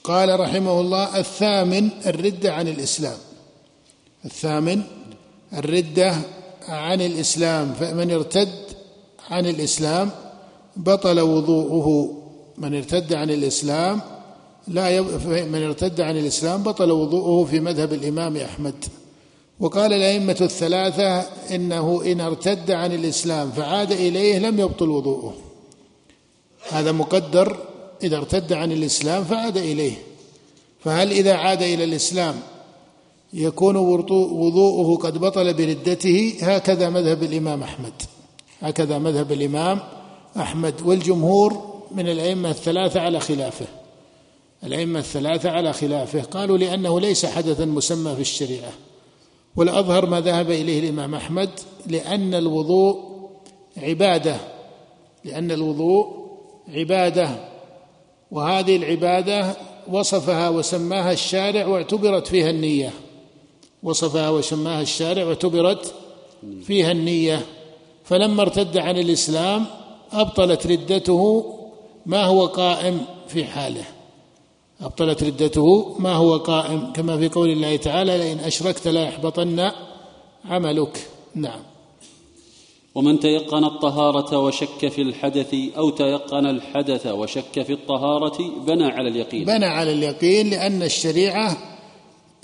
قال رحمه الله الثامن الردة عن الإسلام. الثامن الردة عن الإسلام. فمن ارتد عن الإسلام بطل وضوءه. من ارتد عن الإسلام لا. من ارتد عن الإسلام بطل وضوءه في مذهب الإمام أحمد. وقال الأئمة الثلاثة إنه إن ارتد عن الإسلام فعاد إليه لم يبطل وضوءه. هذا مقدر إذا ارتد عن الإسلام فعاد إليه. فهل إذا عاد إلى الإسلام يكون وضوءه قد بطل بردته؟ هكذا مذهب الإمام أحمد. هكذا مذهب الإمام أحمد والجمهور من الأئمة الثلاثة على خلافه. الأئمة الثلاثة على خلافه قالوا لأنه ليس حدثا مسمى في الشريعة. والأظهر ما ذهب إليه الإمام أحمد لأن الوضوء عبادة لأن الوضوء عبادة وهذه العبادة وصفها وسماها الشارع واعتبرت فيها النية. وصفها وسماها الشارع واعتبرت فيها النية. فلما ارتد عن الإسلام أبطلت ردته ما هو قائم في حاله. أبطلت ردته. ما هو قائم؟ كما في قول الله تعالى لئن أشركت لا يحبطن عملك. نعم. ومن تيقن الطهارة وشك في الحدث أو تيقن الحدث وشك في الطهارة بنى على اليقين. بنى على اليقين لأن الشريعة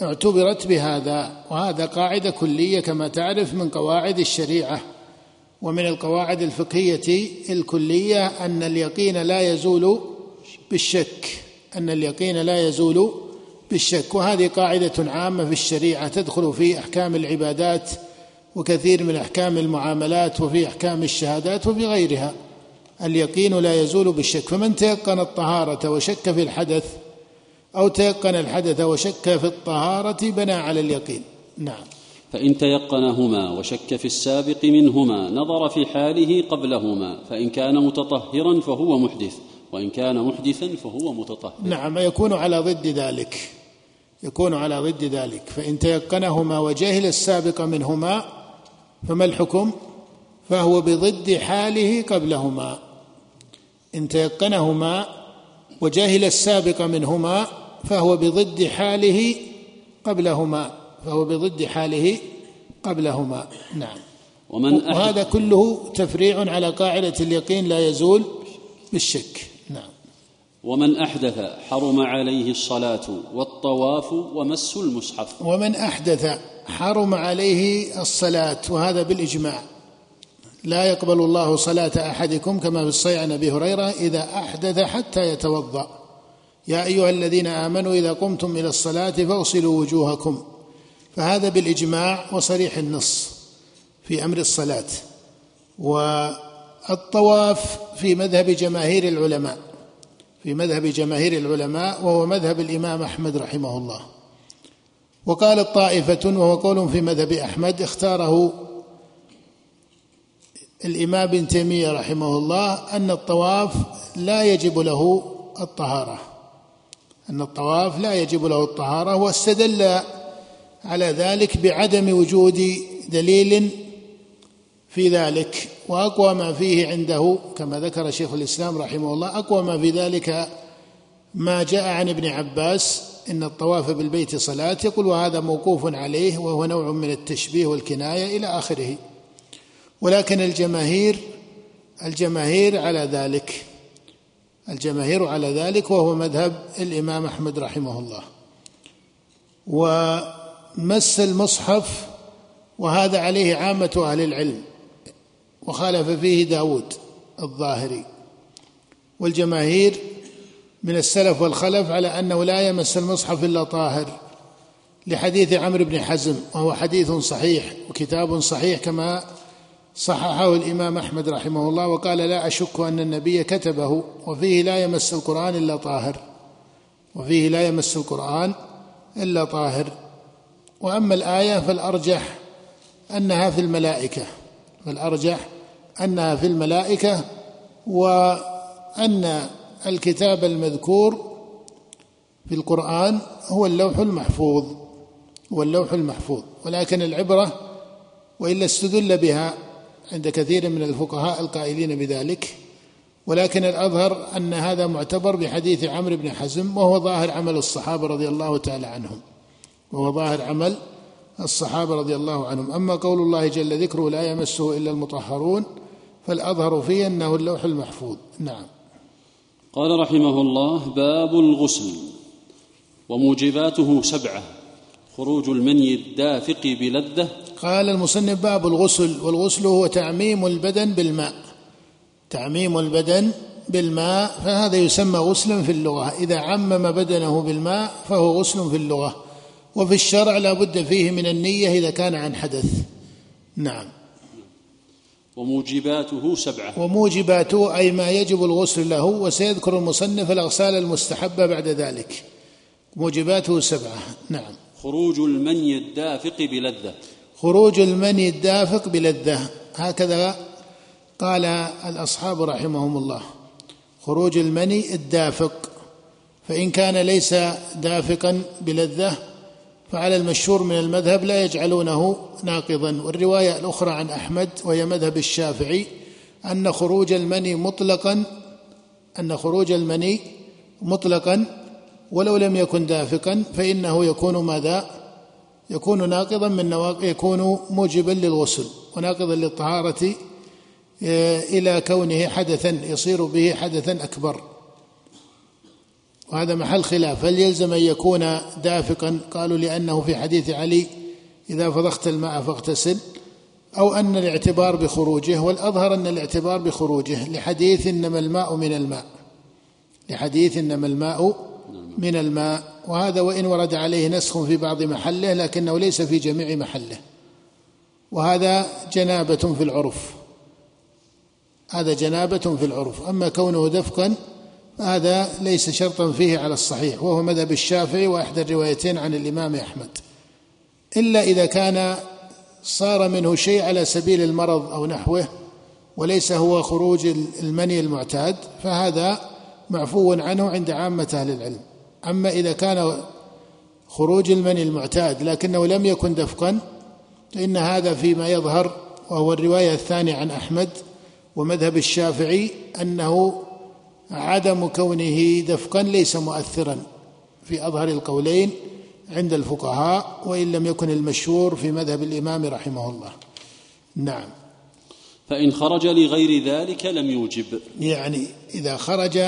اعتبرت بهذا وهذا قاعدة كلية كما تعرف من قواعد الشريعة. ومن القواعد الفقهية الكلية أن اليقين لا يزول بالشك. أن اليقين لا يزول بالشك وهذه قاعدة عامة في الشريعة تدخل في أحكام العبادات وكثير من أحكام المعاملات وفي أحكام الشهادات وفي غيرها. اليقين لا يزول بالشك فمن تيقن الطهارة وشك في الحدث أو تيقن الحدث وشك في الطهارة بنى على اليقين. نعم. فإن تيقنهما وشك في السابق منهما نظر في حاله قبلهما فإن كان متطهرا فهو محدث. وإن كان محدثا فهو متطهر. نعم يكون على ضد ذلك. يكون على ضد ذلك. فإن تيقنهما وجهل السابق منهما فما الحكم؟ فهو بضد حاله قبلهما. إن تيقنهما وجهل السابق منهما فهو بضد حاله قبلهما. فهو بضد حاله قبلهما. نعم. ومن وهذا كله تفريع على قاعدة اليقين لا يزول بالشك. ومن أحدث حرم عليه الصلاة والطواف ومس المصحف. ومن أحدث حرم عليه الصلاة وهذا بالإجماع. لا يقبل الله صلاة أحدكم كما في الصحيح عن أبي هريرة إذا أحدث حتى يتوضأ. يا أيها الذين آمنوا إذا قمتم إلى الصلاة فاغسلوا وجوهكم. فهذا بالإجماع وصريح النص في أمر الصلاة. والطواف في مذهب جماهير العلماء. في مذهب جماهير العلماء وهو مذهب الإمام أحمد رحمه الله. وقالت طائفة وهو قول في مذهب أحمد اختاره الإمام ابن تيمية رحمه الله أن الطواف لا يجب له الطهارة. أن الطواف لا يجب له الطهارة واستدل على ذلك بعدم وجود دليل في ذلك. وأقوى ما فيه عنده كما ذكر شيخ الإسلام رحمه الله أقوى ما في ذلك ما جاء عن ابن عباس إن الطواف بالبيت صلاة يقول وهذا موقوف عليه وهو نوع من التشبيه والكناية إلى آخره. ولكن الجماهير الجماهير على ذلك الجماهير على ذلك وهو مذهب الإمام أحمد رحمه الله. ومس المصحف وهذا عليه عامة أهل العلم. وخالف فيه داود الظاهري. والجماهير من السلف والخلف على أنه لا يمس المصحف إلا طاهر لحديث عمرو بن حزم وهو حديث صحيح وكتاب صحيح كما صححه الإمام أحمد رحمه الله وقال لا أشك أن النبي كتبه وفيه لا يمس القرآن إلا طاهر وفيه لا يمس القرآن إلا طاهر. وأما الآية فالأرجح أنها في الملائكة فالأرجح انها في الملائكة وأن الكتاب المذكور في القرآن هو اللوح المحفوظ هو اللوح المحفوظ. ولكن العبرة وإلا استدل بها عند كثير من الفقهاء القائلين بذلك. ولكن الأظهر أن هذا معتبر بحديث عمرو بن حزم وهو ظاهر عمل الصحابة رضي الله تعالى عنهم. وهو ظاهر عمل الصحابة رضي الله عنهم. أما قول الله جل ذكره لا يمسه إلا المطهرون فالأظهر فيه أنه اللوح المحفوظ. نعم. قال رحمه الله باب الغسل وموجباته سبعة خروج المني الدافق بلذة. قال المصنف باب الغسل والغسل هو تعميم البدن بالماء. تعميم البدن بالماء فهذا يسمى غسلا في اللغة. إذا عمم بدنه بالماء فهو غسل في اللغة. وفي الشرع لا بد فيه من النية إذا كان عن حدث. نعم. وموجباته سبعة. وموجباته أي ما يجب الغسل له وسيذكر المصنف الأغسال المستحبة بعد ذلك. موجباته سبعة. نعم. خروج المني الدافق بلذة. خروج المني الدافق بلذة. هكذا قال الأصحاب رحمهم الله. خروج المني الدافق. فإن كان ليس دافقا بلذة فعلى المشهور من المذهب لا يجعلونه ناقضا. والرواية الأخرى عن أحمد وهي مذهب الشافعي أن خروج المني مطلقا أن خروج المني مطلقا ولو لم يكن دافقا فإنه يكون ماذا؟ يكون ناقضا من نواقض يكون موجبا للغسل وناقضا للطهارة إلى كونه حدثا يصير به حدثا أكبر. وهذا محل خلاف. هل يلزم أن يكون دافقا؟ قالوا لأنه في حديث علي إذا فضخت الماء فاغتسل أو أن الاعتبار بخروجه والأظهر أن الاعتبار بخروجه. لحديث إنما الماء من الماء. لحديث إنما الماء من الماء. وهذا وإن ورد عليه نسخ في بعض محله لكنه ليس في جميع محله. وهذا جنابة في العرف. هذا جنابة في العرف. أما كونه دفقا هذا ليس شرطا فيه على الصحيح وهو مذهب الشافعي وإحدى الروايتين عن الإمام أحمد. إلا إذا كان صار منه شيء على سبيل المرض أو نحوه وليس هو خروج المني المعتاد فهذا معفو عنه عند عامة أهل العلم. أما إذا كان خروج المني المعتاد لكنه لم يكن دفقا فإن هذا فيما يظهر وهو الرواية الثانية عن أحمد ومذهب الشافعي أنه عدم كونه دفقا ليس مؤثرا في أظهر القولين عند الفقهاء وإن لم يكن المشهور في مذهب الإمام رحمه الله. نعم. فإن خرج لغير ذلك لم يوجب. يعني إذا خرج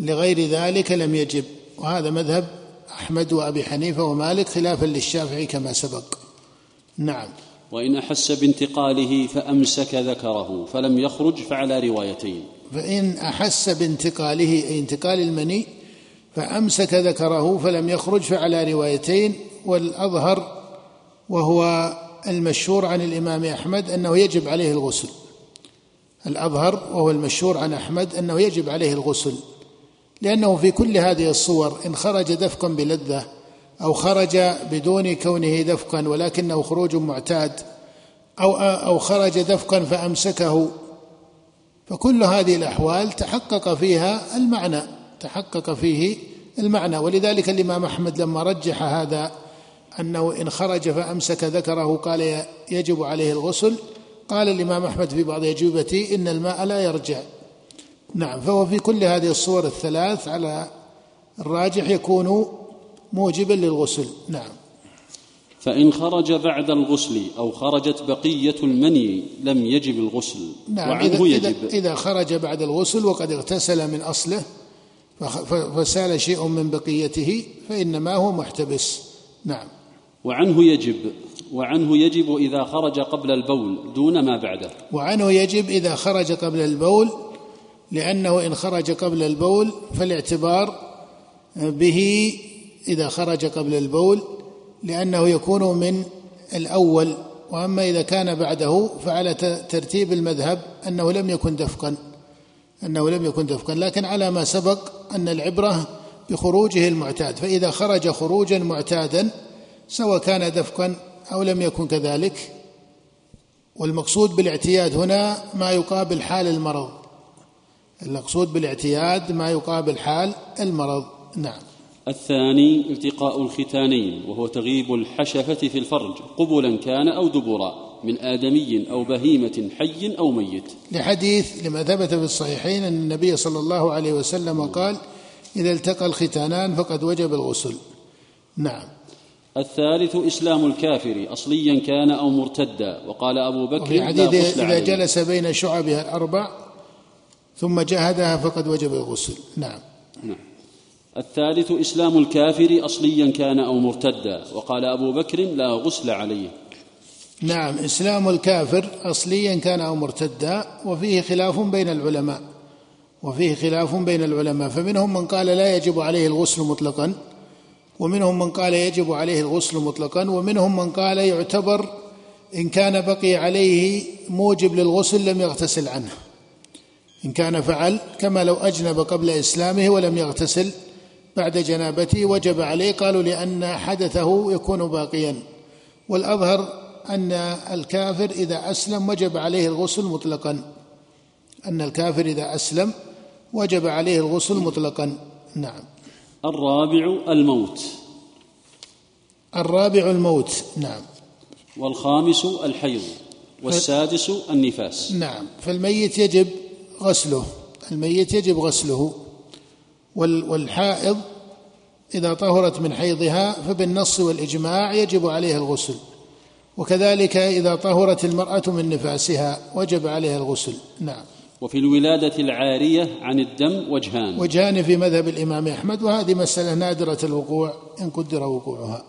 لغير ذلك لم يجب. وهذا مذهب أحمد وأبي حنيفة ومالك خلافا للشافعي كما سبق. نعم. وإن أحس بانتقاله فأمسك ذكره فلم يخرج فعلى روايتين. فإن أحس بانتقاله أي انتقال المني فأمسك ذكره فلم يخرج فعلى روايتين والأظهر وهو المشهور عن الإمام أحمد أنه يجب عليه الغسل. الأظهر وهو المشهور عن أحمد أنه يجب عليه الغسل لأنه في كل هذه الصور إن خرج دفقا بلذة أو خرج بدون كونه دفقا ولكنه خروج معتاد أو أو خرج دفقا فأمسكه فكل هذه الأحوال تحقق فيها المعنى تحقق فيه المعنى. ولذلك الإمام أحمد لما رجح هذا أنه إن خرج فأمسك ذكره قال يجب عليه الغسل قال الإمام أحمد في بعض أجوبته إن الماء لا يرجع. نعم فهو في كل هذه الصور الثلاث على الراجح يكون موجبا للغسل. نعم. فإن خرج بعد الغسل أو خرجت بقية المني لم يجب الغسل نعم وعنه إذا, يجب. إذا, خرج بعد الغسل وقد اغتسل من أصله فسال شيء من بقيته فإنما هو محتبس. نعم. وعنه يجب وعنه يجب إذا خرج قبل البول دون ما بعده. وعنه يجب إذا خرج قبل البول لأنه إن خرج قبل البول فالاعتبار به إذا خرج قبل البول لأنه يكون من الأول وأما إذا كان بعده فعلى ترتيب المذهب أنه لم يكن دفقا أنه لم يكن دفقا لكن على ما سبق أن العبرة بخروجه المعتاد فإذا خرج خروجا معتادا سواء كان دفقا أو لم يكن كذلك والمقصود بالاعتياد هنا ما يقابل حال المرض. المقصود بالاعتياد ما يقابل حال المرض. نعم. الثاني التقاء الختانين وهو تغيب الحشفة في الفرج قبلا كان أو دبرا من آدمي أو بهيمة حي أو ميت. لحديث لما ثبت في الصحيحين أن النبي صلى الله عليه وسلم قال إذا التقى الختانان فقد وجب الغسل. نعم. الثالث إسلام الكافر أصليا كان أو مرتدا وقال أبو بكر في حديث إذا جلس بين شعبها الأربع ثم جاهدها فقد وجب الغسل. نعم. نعم. الثالث إسلام الكافر أصليا كان أو مرتدا وقال أبو بكر لا غسل عليه. نعم إسلام الكافر أصليا كان أو مرتدا وفيه خلاف بين العلماء. وفيه خلاف بين العلماء فمنهم من قال لا يجب عليه الغسل مطلقا ومنهم من قال يجب عليه الغسل مطلقا ومنهم من قال يعتبر إن كان بقي عليه موجب للغسل لم يغتسل عنه. إن كان فعل كما لو أجنب قبل إسلامه ولم يغتسل بعد جنابته وجب عليه قالوا لأن حدثه يكون باقيا. والأظهر أن الكافر إذا أسلم وجب عليه الغسل مطلقا. أن الكافر إذا أسلم وجب عليه الغسل مطلقا. نعم. الرابع الموت. الرابع الموت. نعم. والخامس الحيض. والسادس النفاس. نعم. فالميت يجب غسله. الميت يجب غسله. والحائض إذا طهرت من حيضها فبالنص والإجماع يجب عليها الغسل. وكذلك إذا طهرت المرأة من نفاسها وجب عليها الغسل. نعم. وفي الولادة العارية عن الدم وجهان. وجهان في مذهب الإمام أحمد وهذه مسألة نادرة الوقوع إن قدر وقوعها.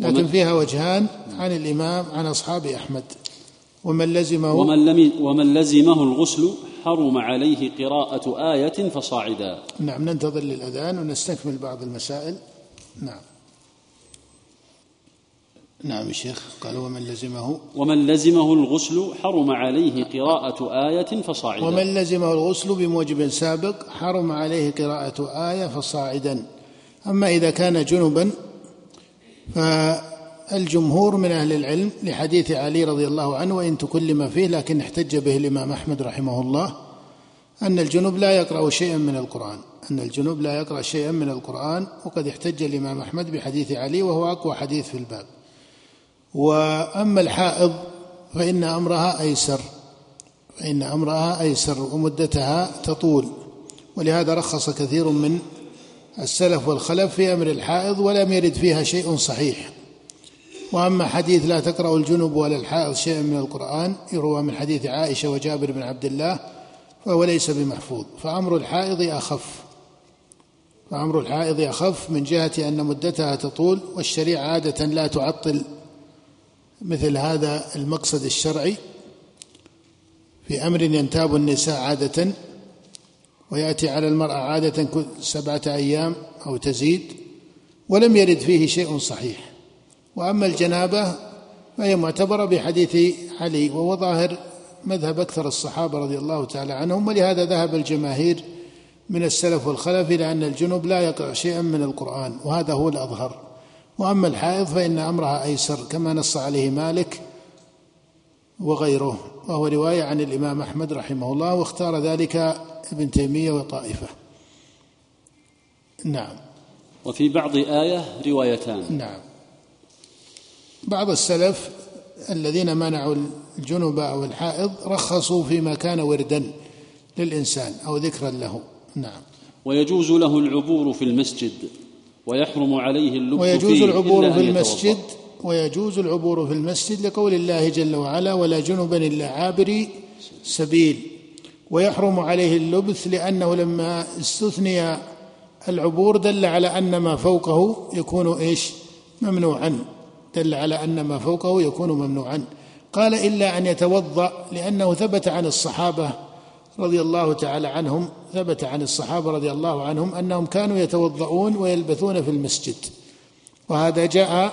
لكن فيها وجهان عن الإمام عن أصحاب أحمد. ومن لزمه ومن, لم ومن لزمه الغسل حرم عليه قراءة آية فصاعدا. نعم ننتظر للأذان ونستكمل بعض المسائل. نعم. نعم يا شيخ قال ومن لزمه ومن لزمه الغسل حرم عليه قراءة آية فصاعدا. ومن لزمه الغسل بموجب سابق حرم عليه قراءة آية فصاعدا. أما إذا كان جنبا فالجمهور من أهل العلم لحديث علي رضي الله عنه وإن تكلم فيه لكن احتج به الإمام أحمد رحمه الله أن الجنوب لا يقرأ شيئا من القرآن. أن الجنوب لا يقرأ شيئا من القرآن وقد احتج الإمام أحمد بحديث علي وهو أقوى حديث في الباب. وأما الحائض فإن أمرها أيسر فإن أمرها أيسر ومدتها تطول. ولهذا رخص كثير من السلف والخلف في أمر الحائض ولم يرد فيها شيء صحيح. وأما حديث لا تقرا الجنب ولا الحائض شيئا من القرآن يروى من حديث عائشة وجابر بن عبد الله فهو ليس بمحفوظ. فأمر الحائض أخف. فأمر الحائض أخف من جهة أن مدتها تطول والشريعة عادة لا تعطل مثل هذا المقصد الشرعي. في أمر ينتاب النساء عادة ويأتي على المرأة عادة سبعة أيام أو تزيد ولم يرد فيه شيء صحيح. وأما الجنابة فهي معتبرة بحديث علي وهو ظاهر مذهب أكثر الصحابة رضي الله تعالى عنهم ولهذا ذهب الجماهير من السلف والخلف إلى أن الجنوب لا يقرا شيئا من القرآن وهذا هو الأظهر. وأما الحائض فإن أمرها أيسر كما نص عليه مالك وغيره وهو رواية عن الإمام أحمد رحمه الله واختار ذلك ابن تيمية وطائفة. نعم. وفي بعض آية روايتان. نعم. بعض السلف الذين منعوا الجنب أو الحائض رخصوا فيما كان وردا للإنسان أو ذكرا له نعم ويجوز له العبور في المسجد ويحرم عليه اللبث ويجوز فيه العبور إلا في أن المسجد. ويجوز العبور في المسجد لقول الله جل وعلا ولا جنبا إلا عابري سبيل ويحرم عليه اللبث لأنه لما استثني العبور دل على أن ما فوقه يكون إيش؟ ممنوعا دل على أن ما فوقه يكون ممنوعا. قال إلا أن يتوضأ لأنه ثبت عن الصحابة رضي الله تعالى عنهم ثبت عن الصحابة رضي الله عنهم أنهم كانوا يتوضؤون ويلبثون في المسجد. وهذا جاء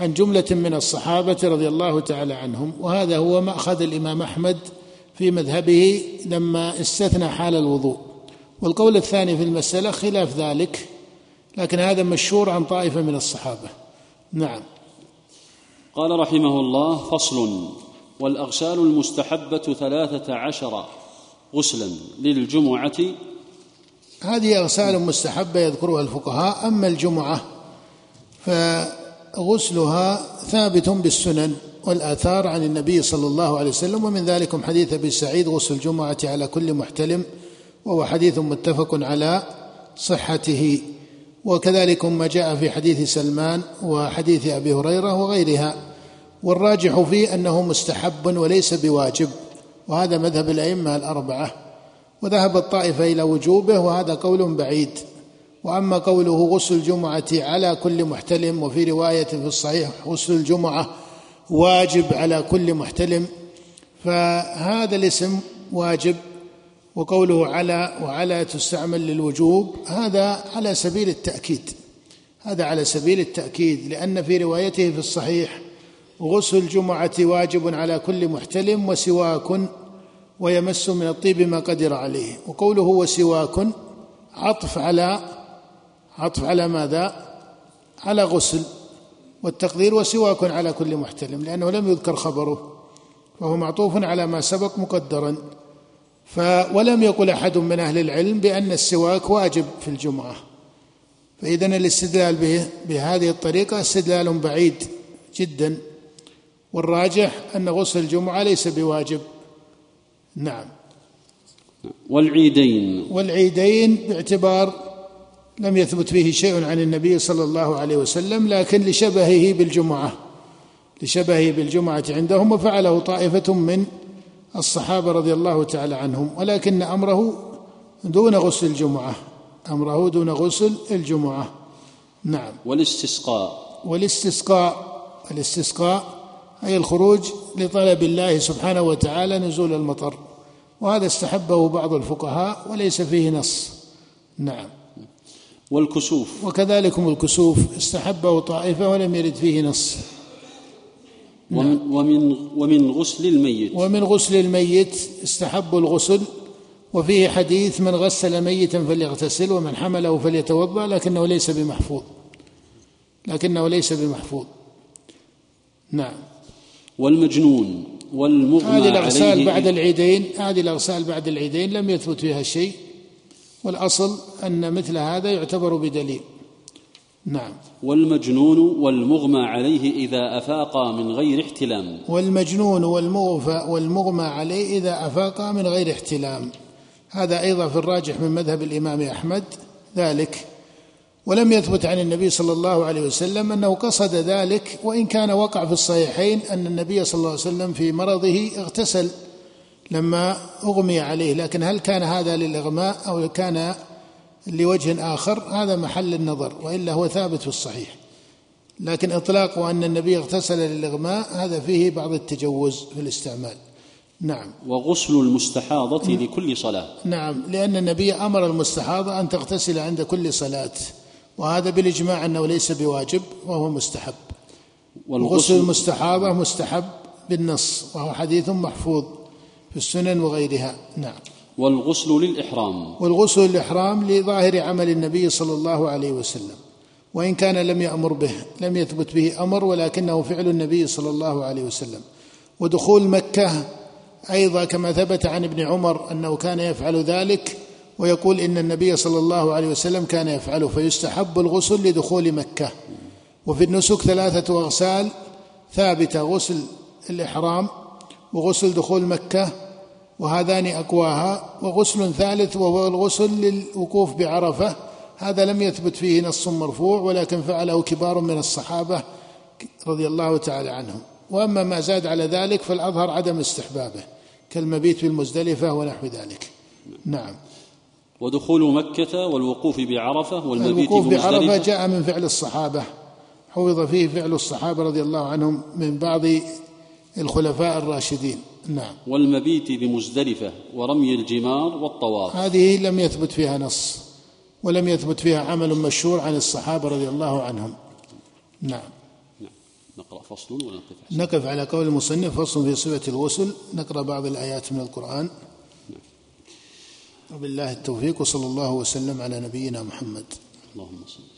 عن جملة من الصحابة رضي الله تعالى عنهم. وهذا هو مأخذ الإمام أحمد في مذهبه لما استثنى حال الوضوء. والقول الثاني في المسألة خلاف ذلك لكن هذا مشهور عن طائفة من الصحابة. نعم. قال رحمه الله فصل والأغسال المستحبة ثلاثة عشر غسلا للجمعة. هذه أغسال مستحبة يذكرها الفقهاء أما الجمعة فغسلها ثابت بالسنن والآثار عن النبي صلى الله عليه وسلم ومن ذلكم حديث أبي سعيد غسل الجمعة على كل محتلم وهو حديث متفق على صحته. وكذلك ما جاء في حديث سلمان وحديث أبي هريرة وغيرها والراجح فيه أنه مستحب وليس بواجب وهذا مذهب الأئمة الأربعة وذهب الطائفة إلى وجوبه وهذا قول بعيد وأما قوله غسل الجمعة على كل محتلم وفي رواية في الصحيح غسل الجمعة واجب على كل محتلم فهذا الاسم واجب وقوله على وعلى تستعمل للوجوب هذا على سبيل التأكيد. هذا على سبيل التأكيد لأن في روايته في الصحيح غسل الجمعة واجب على كل محتلم وسواك ويمس من الطيب ما قدر عليه. وقوله وسواك عطف على عطف على ماذا؟ على غسل. والتقدير وسواك على كل محتلم لأنه لم يذكر خبره فهو معطوف على ما سبق مقدرا. ولم يقل أحد من أهل العلم بأن السواك واجب في الجمعة. فإذا الاستدلال به بهذه الطريقة استدلال بعيد جدا والراجح أن غسل الجمعة ليس بواجب. نعم. والعيدين. والعيدين باعتبار لم يثبت فيه شيء عن النبي صلى الله عليه وسلم لكن لشبهه بالجمعة. لشبهه بالجمعة عندهم وفعله طائفة من الصحابة رضي الله تعالى عنهم ولكن أمره دون غسل الجمعة. أمره دون غسل الجمعة. نعم. والاستسقاء. والاستسقاء. الاستسقاء أي الخروج لطلب الله سبحانه وتعالى نزول المطر. وهذا استحبه بعض الفقهاء وليس فيه نص. نعم. والكسوف. وكذلكم الكسوف استحبه طائفة ولم يرد فيه نص. ومن, ومن, ومن غسل الميت. ومن غسل الميت استحب الغسل وفيه حديث من غسل ميتا فليغتسل ومن حمله فليتوضأ لكنه ليس بمحفوظ. لكنه ليس بمحفوظ. نعم. والمجنون والمغمى هذه الأغسال عليه بعد العيدين هذه الأغسال بعد العيدين لم يثبت فيها شيء والأصل أن مثل هذا يعتبر بدليل. نعم. والمجنون والمغمى عليه إذا أفاق من غير احتلام. والمجنون والمغفى والمغمى عليه إذا أفاق من غير احتلام. هذا أيضا في الراجح من مذهب الإمام أحمد ذلك. ولم يثبت عن النبي صلى الله عليه وسلم أنه قصد ذلك وإن كان وقع في الصحيحين أن النبي صلى الله عليه وسلم في مرضه اغتسل لما أغمي عليه. لكن هل كان هذا للإغماء أو كان لوجه آخر هذا محل النظر وإلا هو ثابت في الصحيح. لكن إطلاق أن النبي اغتسل للإغماء هذا فيه بعض التجوز في الاستعمال. نعم. وغسل المستحاضة لكل صلاة. نعم لأن النبي أمر المستحاضة أن تغتسل عند كل صلاة وهذا بالإجماع أنه ليس بواجب وهو مستحب. غسل والغسل المستحاضة مستحب بالنص وهو حديث محفوظ في السنن وغيرها. نعم. والغسل للإحرام. والغسل الإحرام لظاهر عمل النبي صلى الله عليه وسلم. وإن كان لم يأمر به لم يثبت به أمر ولكنه فعل النبي صلى الله عليه وسلم. ودخول مكة أيضا كما ثبت عن ابن عمر أنه كان يفعل ذلك ويقول إن النبي صلى الله عليه وسلم كان يفعله فيستحب الغسل لدخول مكة. وفي النسك ثلاثة أغسال ثابتة غسل الإحرام وغسل دخول مكة. وهذان أقواها وغسل ثالث وهو الغسل للوقوف بعرفة. هذا لم يثبت فيه نص مرفوع ولكن فعله كبار من الصحابة رضي الله تعالى عنهم. وأما ما زاد على ذلك فالأظهر عدم استحبابه كالمبيت بالمزدلفة ونحو ذلك. نعم. ودخول مكة والوقوف بعرفة والمبيت الوقوف بعرفة جاء من فعل الصحابة. حفظ فيه فعل الصحابة رضي الله عنهم من بعض الخلفاء الراشدين. نعم. والمبيت بمزدلفة ورمي الجمار والطواف. هذه لم يثبت فيها نص ولم يثبت فيها عمل مشهور عن الصحابة رضي الله عنهم. نعم. نعم. نقرأ فصل ونقف نقف على قول المصنف فصل في صفة الغسل. نقرأ بعض الآيات من القرآن. وبالله التوفيق وصلى الله وسلم على نبينا محمد. اللهم صل.